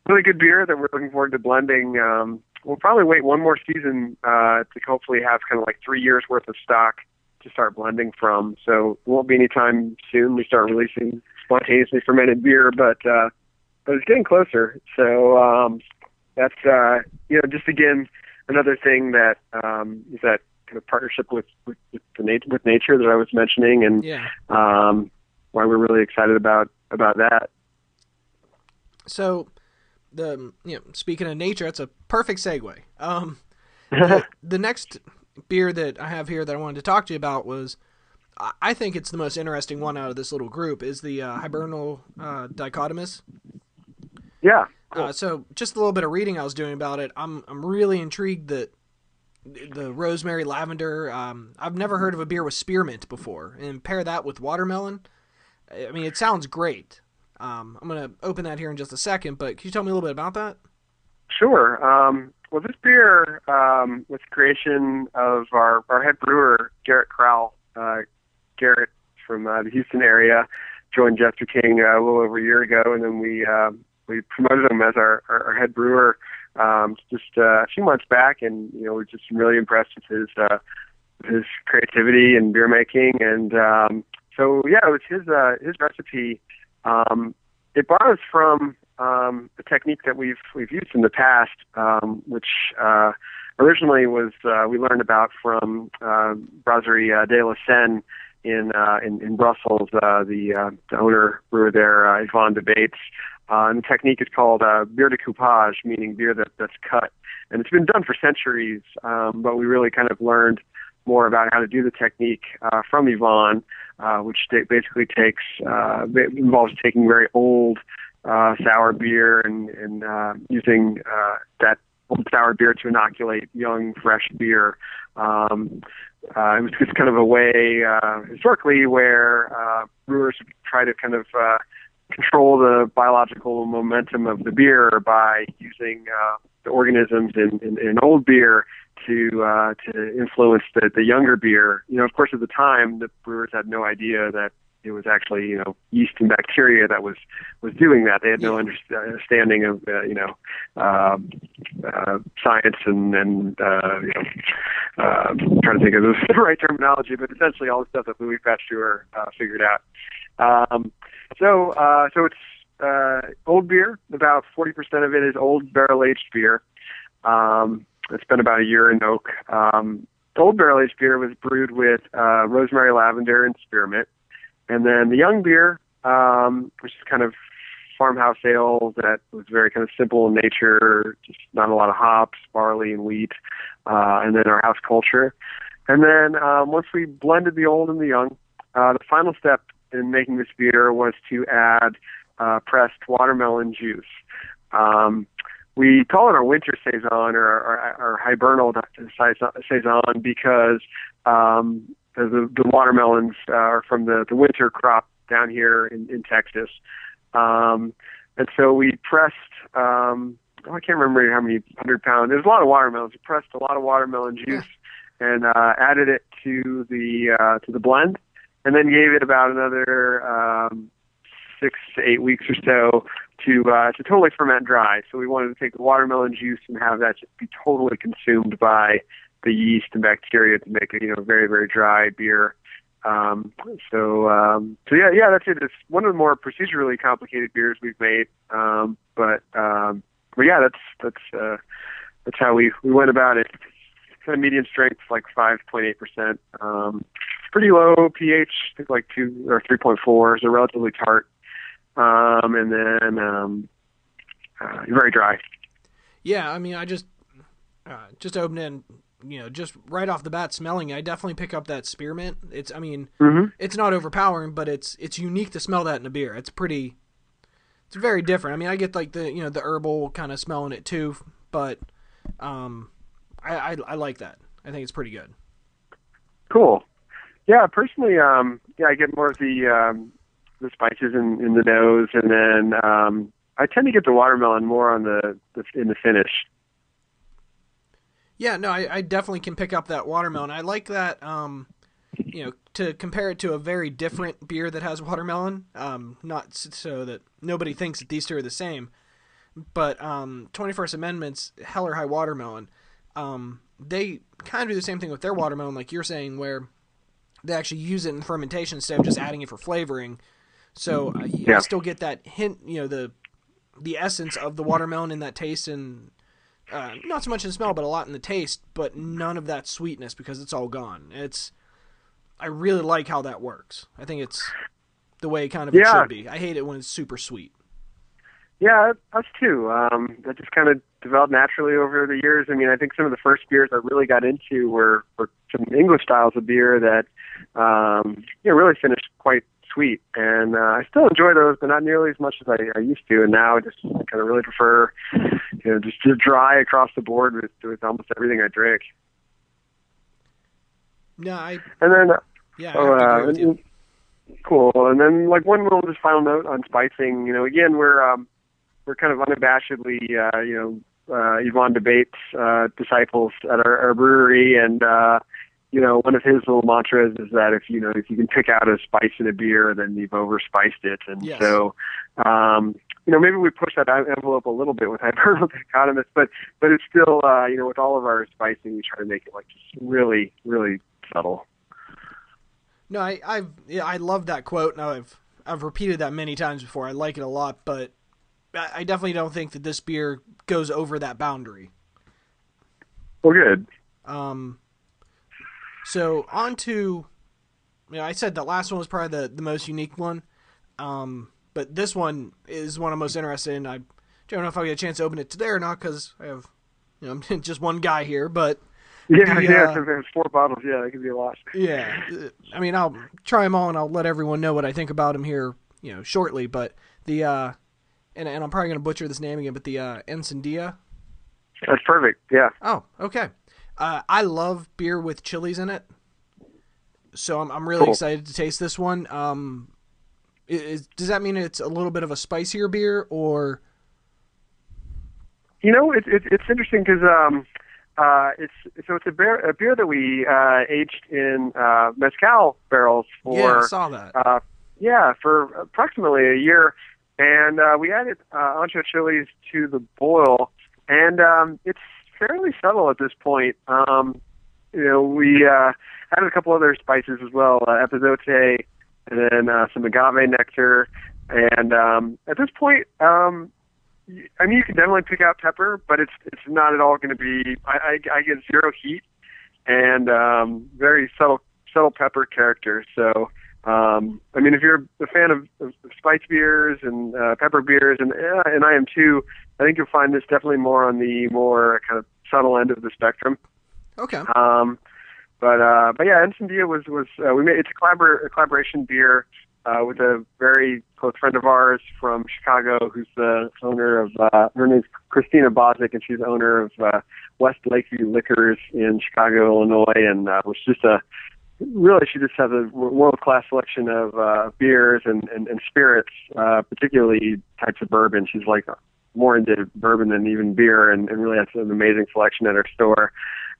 really good beer that we're looking forward to blending. Um, we'll probably wait one more season uh, to hopefully have kind of like three years worth of stock to start blending from. So it won't be any time soon we start releasing spontaneously fermented beer, but uh, but it's getting closer. So um, that's uh, you know just again another thing that um, is that kind of partnership with with, with the nat- with nature that I was mentioning, and yeah. um, why we're really excited about about that. So the you know speaking of nature, that's a perfect segue. Um, the, the, next beer that I have here that I wanted to talk to you about was, I think it's the most interesting one out of this little group is the uh, hibernal uh, dichotomous. Yeah. Cool. Uh, so just a little bit of reading I was doing about it. I'm I'm really intrigued that the rosemary lavender. Um, I've never heard of a beer with spearmint before, and pair that with watermelon. I mean, it sounds great. Um, I'm going to open that here in just a second, but can you tell me a little bit about that? Sure. Um, well, this beer um, was the creation of our, our head brewer, Garrett Crowell. Uh, Garrett from uh, the Houston area joined Jester King uh, a little over a year ago, and then we uh, we promoted him as our, our, our head brewer um, just uh, a few months back, and you know we're just really impressed with his uh, his creativity and beer making, and um, so yeah, it was his uh, his recipe um, it borrows from um, a technique that we've we've used in the past, um, which uh, originally was uh, we learned about from uh, Brasserie uh, de la Senne in, uh, in in Brussels. Uh, the uh, the owner brewer there, uh, Yvan de Baets. Uh, and the technique is called uh, bière de coupage, meaning beer that, that's cut. And it's been done for centuries, um, but we really kind of learned more about how to do the technique uh, from Yvan, uh, which basically takes uh, involves taking very old uh, sour beer and, and uh, using uh, that old sour beer to inoculate young, fresh beer. Um, uh, it was just kind of a way uh, historically where uh, brewers try to kind of uh, control the biological momentum of the beer by using uh, the organisms in, in, in old beer to uh, to influence the, the younger beer. You know, of course, at the time, the brewers had no idea that it was actually you know yeast and bacteria that was was doing that. They had no understanding of uh, you know um, uh, science and and uh, you know uh, I'm trying to think of the right terminology, but essentially all the stuff that Louis Pasteur uh, figured out. Um, so uh, so it's uh, old beer. About 40% of it is old barrel aged beer. Um, it's been about a year in oak. Um, old barrel aged beer was brewed with uh, rosemary, lavender, and spearmint. And then the young beer um, which is kind of farmhouse ale that was very kind of simple in nature, just not a lot of hops, barley, and wheat, uh, and then our house culture. And then um, once we blended the old and the young, uh, the final step in making this beer was to add uh, pressed watermelon juice. Um, we call it our winter saison or our, our hibernal saison because um, the, the watermelons are from the, the winter crop down here in, in Texas. Um, and so we pressed, um, oh, I can't remember how many hundred pounds. There's a lot of watermelons. We pressed a lot of watermelon juice and uh, added it to the uh, to the blend, and then gave it about another um, six to eight weeks or so to uh, to totally ferment dry. So we wanted to take the watermelon juice and have that just be totally consumed by the yeast and bacteria to make a you know very very dry beer. Um, so, um, so yeah, yeah, that's it. It's one of the more procedurally complicated beers we've made. Um, but, um, but yeah, that's, that's, uh, that's how we, we went about it. Kind of medium strength, like 5.8%. Um, pretty low pH, I think like 2 or 3.4, so relatively tart. Um, and then, um, uh, very dry. Yeah, I mean, I just, uh, just opened in you know, just right off the bat smelling, I definitely pick up that spearmint. It's, I mean, mm-hmm. it's not overpowering, but it's it's unique to smell that in a beer. It's pretty, it's very different. I mean, I get like the you know the herbal kind of smell in it too, but um, I, I I like that. I think it's pretty good. Cool. Yeah, personally, um, yeah, I get more of the um, the spices in, in the nose, and then um, I tend to get the watermelon more on the, the in the finish. Yeah, no, I, I definitely can pick up that watermelon. I like that. Um, you know, to compare it to a very different beer that has watermelon. Um, not so that nobody thinks that these two are the same, but um, 21st Amendment's Hell or High Watermelon. Um, they kind of do the same thing with their watermelon, like you're saying, where they actually use it in fermentation instead of just adding it for flavoring. So uh, you yeah. still get that hint, you know, the the essence of the watermelon in that taste and uh, not so much in the smell, but a lot in the taste, but none of that sweetness because it's all gone. It's I really like how that works. I think it's the way kind of yeah. it should be. I hate it when it's super sweet. Yeah, us too. Um, that just kind of developed naturally over the years. I mean, I think some of the first beers I really got into were, were some English styles of beer that, um, you know, really finished quite sweet. And uh, I still enjoy those, but not nearly as much as I, I used to. And now I just kind of really prefer, you know, just to dry across the board with, with almost everything I drink. No, I. And then. Yeah, oh, I uh, and, cool. And then, like one little just final note on spicing. You know, again, we're um, we're kind of unabashedly, uh, you know, uh, Yvan de Baet's uh, disciples at our, our brewery, and uh, you know, one of his little mantras is that if you know if you can pick out a spice in a beer, then you've overspiced it. And yes. so, um, you know, maybe we push that envelope a little bit with Hibernal Dichotomous, but but it's still, uh, you know, with all of our spicing, we try to make it like just really, really subtle. No, I I've yeah, I love that quote, and I've I've repeated that many times before. I like it a lot, but I definitely don't think that this beer goes over that boundary. Well, good. Um, so on to, you know, I said the last one was probably the, the most unique one, um, but this one is one I'm most interested in. I don't know if I get a chance to open it today or not because I have, you know, I'm just one guy here, but. Yeah, the, yeah, uh, there's four bottles. Yeah, that could be a lot. Yeah, I mean, I'll try them all and I'll let everyone know what I think about them here, you know, shortly. But the, uh, and, and I'm probably going to butcher this name again, but the uh, Encendia. That's perfect. Yeah. Oh, okay. Uh, I love beer with chilies in it, so I'm I'm really cool. excited to taste this one. Um, is, does that mean it's a little bit of a spicier beer, or? You know, it's it, it's interesting because um, uh, it's so it's a beer a beer that we uh, aged in uh, mezcal barrels for. Yeah, I saw that. Uh, yeah, for approximately a year, and uh, we added uh, ancho chilies to the boil, and um, it's fairly subtle at this point. Um, you know, we uh, added a couple other spices as well, uh, epazote, and then uh, some agave nectar. And um, at this point, um, I mean, you can definitely pick out pepper, but it's it's not at all going to be. I, I, I get zero heat and um, very subtle subtle pepper character. So Um, I mean, if you're a fan of, of spice beers and uh, pepper beers, and uh, and I am too, I think you'll find this definitely more on the more kind of subtle end of the spectrum. Okay. Um, but uh, but yeah, Encendia was was uh, we made it's a, collabor- a collaboration beer uh, with a very close friend of ours from Chicago, who's the owner of uh, her name's Christina Bosnick, and she's the owner of uh, West Lakeview Liquors in Chicago, Illinois, and uh, was just a really she just has a world class selection of uh, beers and, and, and spirits, uh, particularly types of bourbon. She's like more into bourbon than even beer, and, and really has an amazing selection at her store.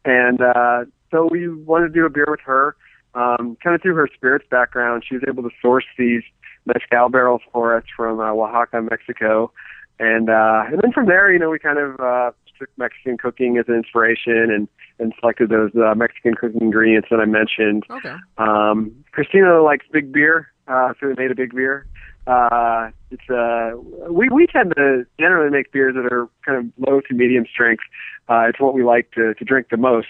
And uh, so we wanted to do a beer with her. Um, kind of through her spirits background, she was able to source these mezcal barrels for us from uh, Oaxaca, Mexico. And uh, and then from there, you know, we kind of uh, took Mexican cooking as an inspiration and and selected those uh, Mexican cooking ingredients that I mentioned. Okay. Um, Christina likes big beer, uh, so we made a big beer. Uh, it's uh, we we tend to generally make beers that are kind of low to medium strength. Uh, it's what we like to to drink the most.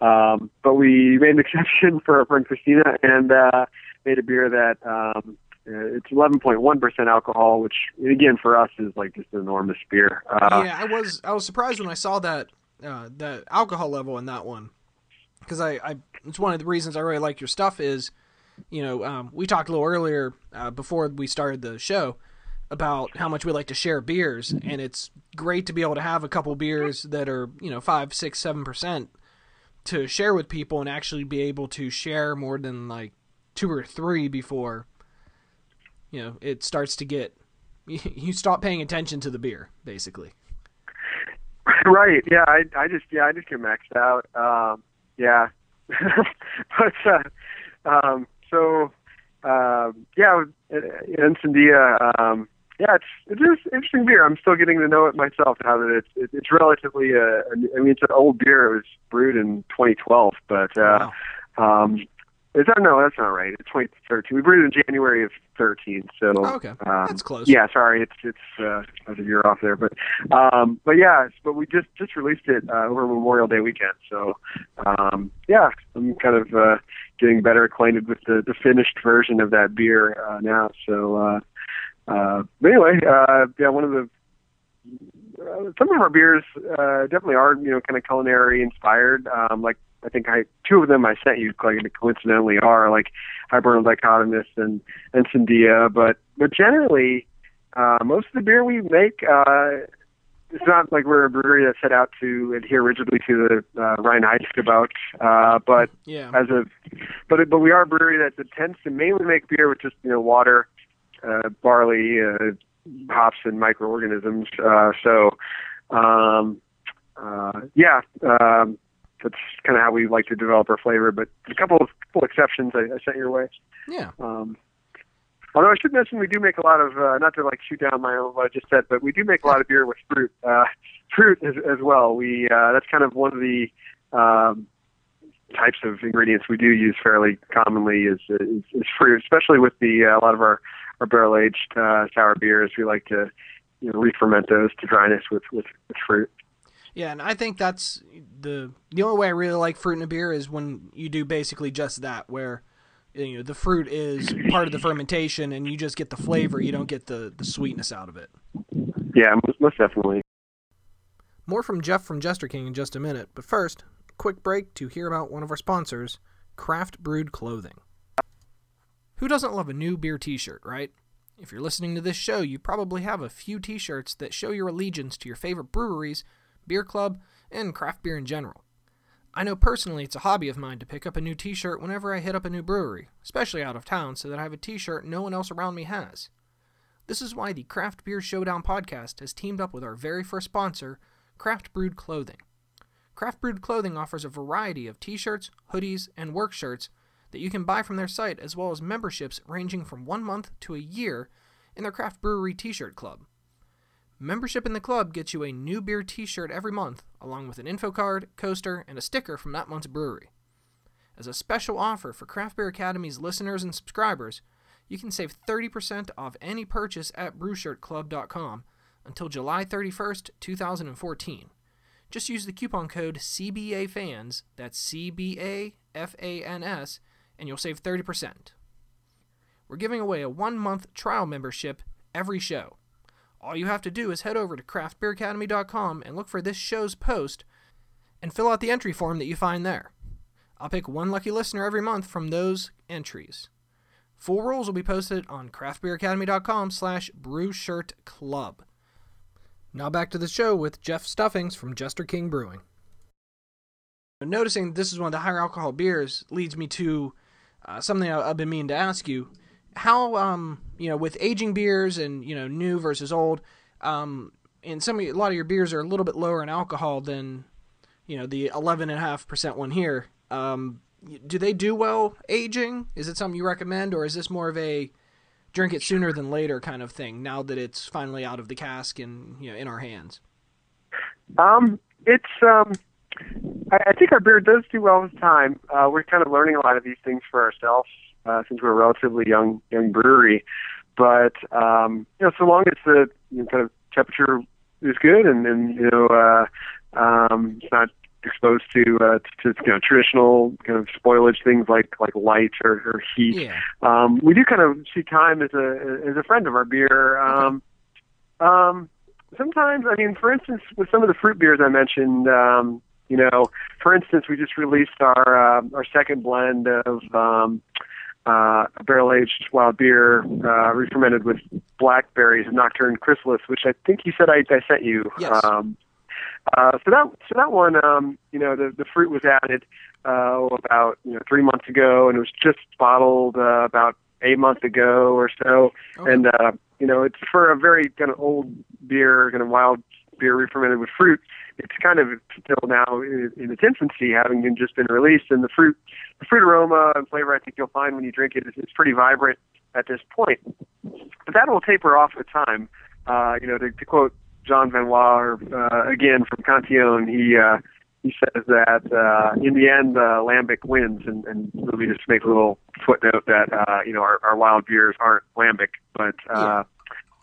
Um, but we made an exception for our friend Christina and uh, made a beer that um, uh, it's 11.1% alcohol, which again for us is like just an enormous beer. Uh, yeah, I was I was surprised when I saw that uh, the alcohol level in that one because I, I it's one of the reasons I really like your stuff is you know um, we talked a little earlier uh, before we started the show about how much we like to share beers and it's great to be able to have a couple beers that are you know five six seven percent to share with people and actually be able to share more than like two or three before you know it starts to get you stop paying attention to the beer basically right. Yeah. I I just yeah I just get maxed out. Um, yeah. but uh, um, so uh, yeah, Encendia. Um, yeah, it's it's just interesting beer. I'm still getting to know it myself now that it's it, it's relatively. Uh, I mean, it's an old beer. It was brewed in 2012, but uh, Wow. um, is that no? That's not right. It's 2013. We brewed in January of 13. So Oh, okay. um, That's close. Yeah, sorry, it's it's uh, I was a year off there, but um, but yeah, but we just just released it uh, over Memorial Day weekend. So um, yeah, I'm kind of uh, getting better acquainted with the, the finished version of that beer uh, now. So uh, uh, but anyway, uh, yeah, one of the uh, some of our beers uh, definitely are you know kind of culinary inspired. Um, like I think I two of them I sent you like coincidentally are like Hibernal Dichotomous and and Sandia, but but generally uh, most of the beer we make uh, it's not like we're a brewery that set out to adhere rigidly to the uh, Reinheitsgebot, uh, but Yeah. as a but but we are a brewery that, that tends to mainly make beer with just you know water, uh, barley, uh, hops, and microorganisms. Uh, so um, uh, yeah, um, that's kind of how we like to develop our flavor. But a couple of couple exceptions I, I sent your way. Yeah. Um, although I should mention we do make a lot of uh, not to like shoot down my own what I just said, but we do make a lot of beer with fruit, uh, fruit as, as well. We uh, that's kind of one of the um, types of ingredients we do use fairly commonly is is, is fruit, especially with the uh, a lot of our our barrel aged uh, sour beers. We like to you know re-ferment those to dryness with with, with fruit. Yeah, and I think that's the the only way I really like fruit in a beer is when you do basically just that, where you know the fruit is part of the fermentation, and you just get the flavor. You don't get the the sweetness out of it. Yeah, most, most definitely. More from Jeff from Jester King in just a minute, but first, quick break to hear about one of our sponsors, Craft Brewed Clothing. Who doesn't love a new beer T-shirt, right? If you're listening to this show, you probably have a few T-shirts that show your allegiance to your favorite breweries, beer club, and craft beer in general. I know personally it's a hobby of mine to pick up a new t shirt whenever I hit up a new brewery, especially out of town, so that I have a t shirt no one else around me has. This is why the Craft Beer Showdown podcast has teamed up with our very first sponsor, Craft Brewed Clothing. Craft Brewed Clothing offers a variety of t shirts, hoodies, and work shirts that you can buy from their site, as well as memberships ranging from one month to a year in their Craft Brewery t shirt club. Membership in the club gets you a new beer t shirt every month, along with an info card, coaster, and a sticker from that month's brewery. As a special offer for Craft Beer Academy's listeners and subscribers, you can save 30% off any purchase at brewshirtclub.com until July 31st, 2014. Just use the coupon code CBAFANS, that's C B A F A N S, and you'll save 30%. we're giving away a one month trial membership every show. All you have to do is head over to craftbeeracademy.com and look for this show's post and fill out the entry form that you find there. I'll pick one lucky listener every month from those entries. Full rules will be posted on craftbeeracademy.com slash brewshirtclub. Now back to the show with Jeff Stuffings from Jester King Brewing. Noticing this is one of the higher alcohol beers leads me to uh, something I've been meaning to ask you. How, um, you know, with aging beers and, you know, new versus old, um, and some of a lot of your beers are a little bit lower in alcohol than, you know, the 11.5% one here. Um, do they do well aging? Is it something you recommend, or is this more of a drink it sooner than later kind of thing? Now that it's finally out of the cask and you know in our hands. Um, it's um, I, I think our beer does do well with time. Uh, we're kind of learning a lot of these things for ourselves uh, since we're a relatively young young brewery. But um, you know, so long as the you know, kind of temperature is good and, and you know uh, um, it's not exposed to uh, to you know traditional kind of spoilage things like like light or, or heat. Yeah. Um, we do kind of see time as a as a friend of our beer. Um, um, sometimes, I mean, for instance, with some of the fruit beers I mentioned, um, you know, for instance, we just released our uh, our second blend of um, uh, a barrel aged wild beer, uh, re-fermented with blackberries and Nocturn Chrysalis, which I think you said I, I sent you. Yes. Um, uh, so that so that one, um, you know, the the fruit was added uh, about you know three months ago, and it was just bottled uh, about eight months ago or so. Okay. And uh, you know, it's for a very kind of old beer, kind of wild beer re-fermented with fruit. It's kind of still now in, in its infancy, having been just been released, and the fruit, the fruit aroma and flavor, I think you'll find when you drink it is, is pretty vibrant at this point. But that will taper off with time. Uh, you know, to, to quote Jean Van Roy, uh, again from Cantillon, he uh, he says that uh, in the end, uh, lambic wins, and, and let me just make a little footnote that uh, you know our, our wild beers aren't lambic, but uh,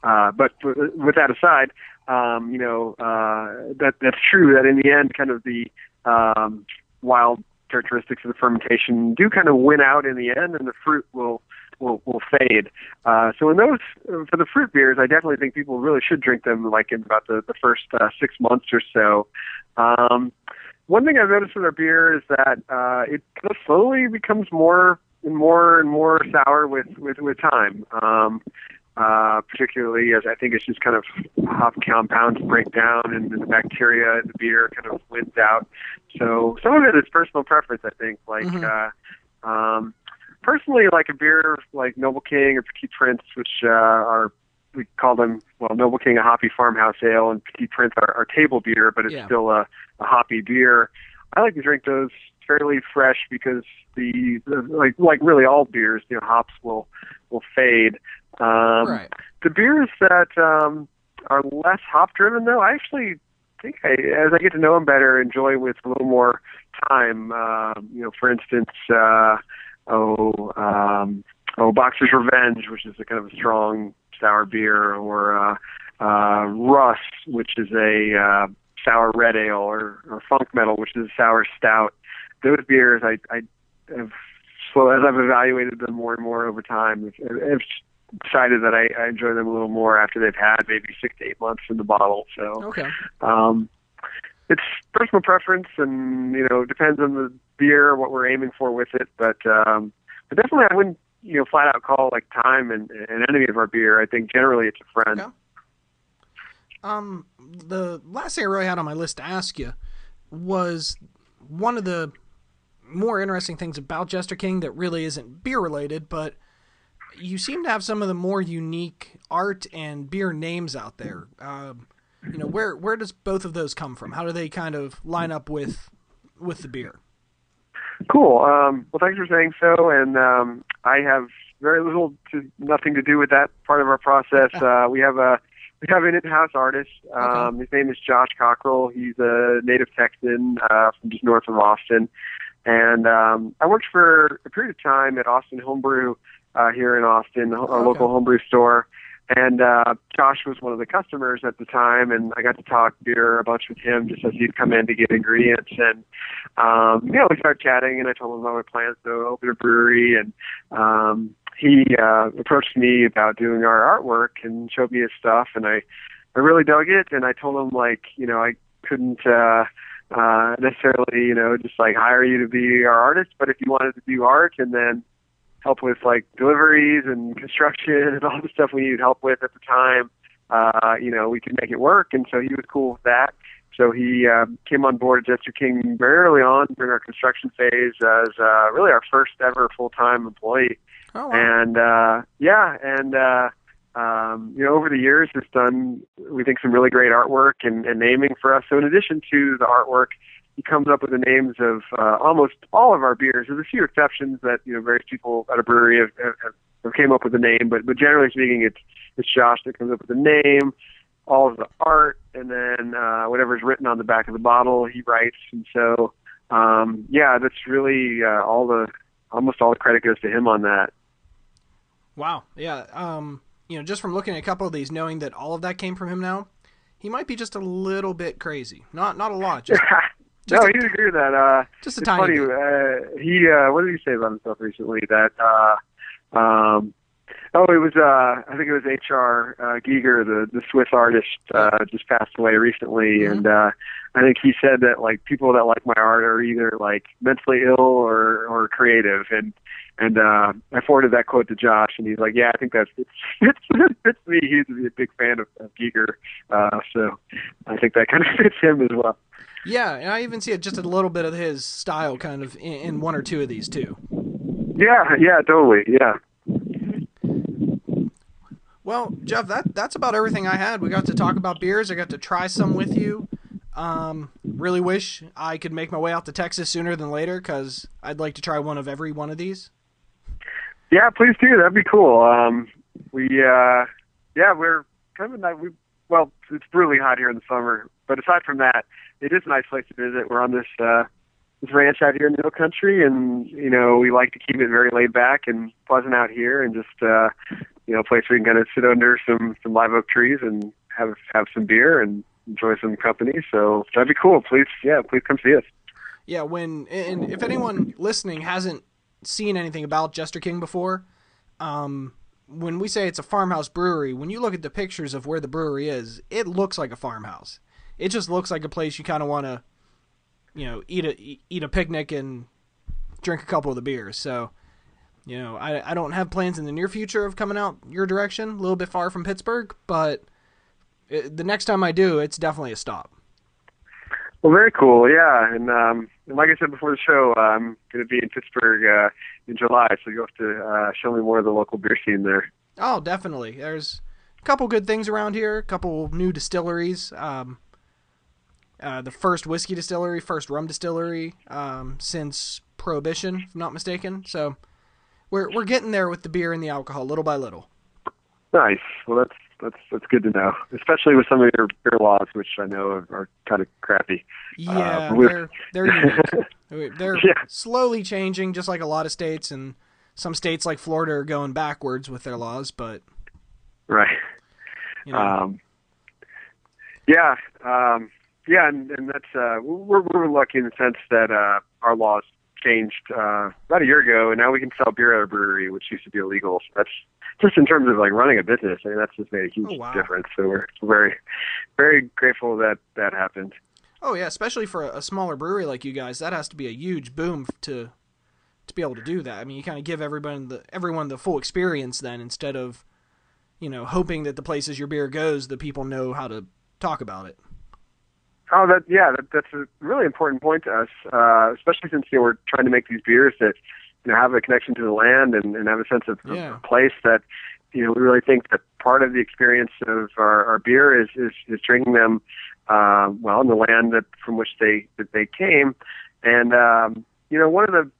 uh, but with that aside, um, you know uh, that that's true. That in the end, kind of the um, wild characteristics of the fermentation do kind of win out in the end, and the fruit will will will fade. Uh, so in those for the fruit beers, I definitely think people really should drink them like in about the the first uh, six months or so. Um, one thing I've noticed with our beer is that uh, it kind of slowly becomes more and more and more sour with with with time. Um, uh, particularly as I think it's just kind of hop compounds break down and the bacteria in the beer kind of wins out. So some of it is personal preference, I think. Like, Mhm. uh, um, personally, like a beer like Noble King or Petit Prince, which uh, are we call them well Noble King a hoppy farmhouse ale and Petit Prince our, our table beer, but it's Yeah. still a, a hoppy beer. I like to drink those fairly fresh because the, the like like really all beers, you know, hops will will fade. Um, right. the beers that um, are less hop driven, though, I actually think I, as I get to know them better, enjoy with a little more time. Um, you know, for instance, uh, oh, um, oh, Boxer's Revenge, which is a kind of a strong sour beer, or uh, uh, Rust, which is a uh, sour red ale, or, or Funk Metal, which is a sour stout. Those beers, I, I have slow as I've evaluated them more and more over time. I've, I've decided that I, I enjoy them a little more after they've had maybe six to eight months in the bottle. So Okay. um, it's personal preference, and you know depends on the beer, what we're aiming for with it. But um, but definitely, I wouldn't you know flat out call like time and, and enemy of our beer. I think generally it's a friend. Okay. Um, the last thing I really had on my list to ask you was one of the more interesting things about Jester King that really isn't beer related, but you seem to have some of the more unique art and beer names out there. Um, you know, where where does both of those come from? How do they kind of line up with with the beer? Cool. Um, well, thanks for saying so. And um, I have very little to nothing to do with that part of our process. Uh, we have a we have an in-house artist. Um, His name is Josh Cockrell. He's a native Texan uh, from just north of Austin. And um, I worked for a period of time at Austin Homebrew uh, here in Austin, a Okay. local homebrew store. And uh, Josh was one of the customers at the time, and I got to talk beer a bunch with him just as he'd come in to get ingredients. And um, you know, we started chatting, and I told him about my plans to open a brewery, and um, he uh, approached me about doing our artwork and showed me his stuff, and I I really dug it. And I told him like you know I couldn't uh, uh, necessarily you know just like hire you to be our artist, but if you wanted to do art and then help with like deliveries and construction and all the stuff we needed help with at the time, uh, you know we could make it work. And so he was cool with that. So he uh, came on board at Jester King very early on during our construction phase as uh, really our first ever full time employee. Oh, wow. And uh, yeah, and uh, um, you know, over the years, has done we think some really great artwork and, and naming for us. So in addition to the artwork, he comes up with the names of uh, almost all of our beers. There's a few exceptions that you know various people at a brewery have, have, have came up with a name, but but generally speaking, it's it's Josh that comes up with the name, all of the art, and then uh, whatever's written on the back of the bottle, he writes. And so, um, yeah, that's really uh, all the almost all the credit goes to him on that. Wow. Yeah. Um, you know, just from looking at a couple of these, knowing that all of that came from him now, he might be just a little bit crazy. Not not a lot. Just, no, he would agree with that. Uh, just a it's tiny funny. Uh, he uh, what did he say about himself recently? That uh, um, oh, it was uh, I think it was H.R. Uh, Giger, the the Swiss artist, uh, just passed away recently, Mhm. and uh, I think he said that like people that like my art are either like mentally ill or or creative, and and uh, I forwarded that quote to Josh, and he's like, "Yeah, I think that's it's it's, it's me. He's a big fan of, of Giger, uh, so I think that kind of fits him as well." Yeah, and I even see it just a little bit of his style, kind of in, in one or two of these too. Yeah, yeah, totally, yeah. Well, Jeff, that that's about everything I had. We got to talk about beers. I got to try some with you. Um, really wish I could make my way out to Texas sooner than later because I'd like to try one of every one of these. Yeah, please do. That'd be cool. Um, we, uh, yeah, we're kind of a nice. We, well, it's brutally hot here in the summer, but aside from that, it is a nice place to visit. We're on this uh, this ranch out here in the Hill Country, and you know we like to keep it very laid back and pleasant out here, and just uh, you know, a place where can kind of sit under some some live oak trees and have have some beer and enjoy some company. So that'd be cool. Please, yeah, please come see us. Yeah, when and if anyone listening hasn't seen anything about Jester King before, um, when we say it's a farmhouse brewery, when you look at the pictures of where the brewery is, it looks like a farmhouse. It just looks like a place you kind of want to, you know, eat a eat a picnic and drink a couple of the beers. So, you know, I I don't have plans in the near future of coming out your direction, a little bit far from Pittsburgh, but it, the next time I do, it's definitely a stop. Well, very cool. Yeah, and um, like I said before the show, uh, I'm going to be in Pittsburgh uh, in July, so you'll have to uh, show me more of the local beer scene there. Oh, definitely. There's a couple good things around here. A couple new distilleries. Um, uh, the first whiskey distillery, first rum distillery um, since Prohibition, if I'm not mistaken. So we're we're getting there with the beer and the alcohol, little by little. Nice. Well, that's that's that's good to know, especially with some of your beer laws, which I know are, are kind of crappy. Yeah, we're- they're they're they're Yeah. slowly changing, just like a lot of states, and some states like Florida are going backwards with their laws. But Right. you know, Um, yeah. Um, yeah, and, and that's uh, we're we're lucky in the sense that uh, our laws changed uh, about a year ago, and now we can sell beer at our brewery, which used to be illegal. So that's just in terms of like running a business. I mean, that's just made a huge Oh, wow. difference. So we're very, very grateful that that happened. Oh yeah, especially for a, a smaller brewery like you guys, that has to be a huge boom to to be able to do that. I mean, you kind of give everyone the everyone the full experience then instead of you know hoping that the places your beer goes, the people know how to talk about it. Oh, that yeah, that, that's a really important point to us, uh, especially since you know, we're trying to make these beers that you know have a connection to the land and, and have a sense of, of place that you know we really think that part of the experience of our, our beer is, is is drinking them uh, well in the land that from which they that they came, and um, you know one of the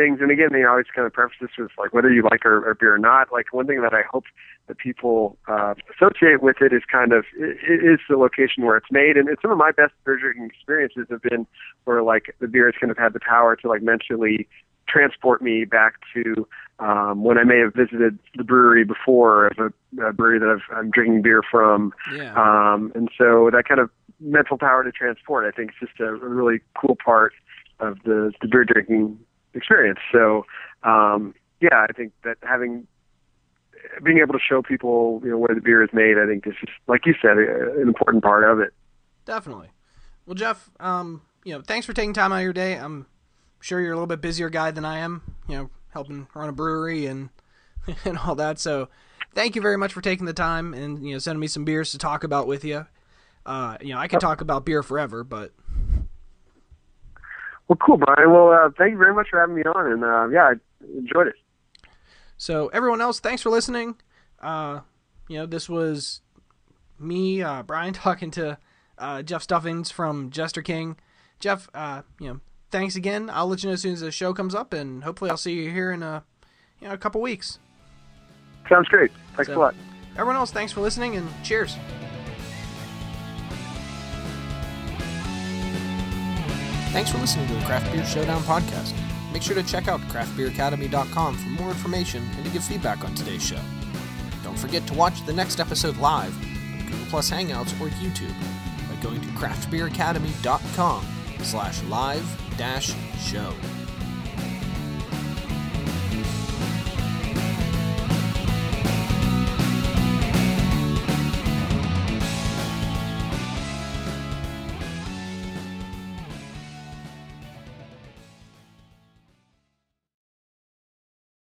things, and again, they always kind of preface this with like whether you like our, our beer or not. Like one thing that I hope that people uh, associate with it is kind of i i- is the location where it's made, and, and some of my best beer drinking experiences have been where like the beer has kind of had the power to like mentally transport me back to um, when I may have visited the brewery before of a, a brewery that I've, I'm drinking beer from, Yeah. um, and so that kind of mental power to transport, I think, is just a, a really cool part of the, the beer drinking experience. So, um, yeah, I think that having being able to show people you know where the beer is made, I think is just like you said, an important part of it. Definitely. Well, Jeff, um, you know, thanks for taking time out of your day. I'm sure you're a little bit busier guy than I am. You know, helping run a brewery and and all that. So, thank you very much for taking the time and you know sending me some beers to talk about with you. Uh, you know, I could talk about beer forever, but well, cool, Brian. Well, uh, thank you very much for having me on, and uh, yeah, I enjoyed it. So, everyone else, thanks for listening. Uh, you know, this was me, uh, Brian, talking to uh, Jeff Stuffings from Jester King. Jeff, uh, you know, thanks again. I'll let you know as soon as the show comes up, and hopefully, I'll see you here in a you know a couple weeks. Sounds great. Thanks so, a lot. Everyone else, thanks for listening, and cheers. Thanks for listening to the Craft Beer Showdown podcast. Make sure to check out craftbeeracademy.com for more information and to give feedback on today's show. Don't forget to watch the next episode live on Google Plus Hangouts or YouTube by going to craftbeeracademy.com slash live dash show.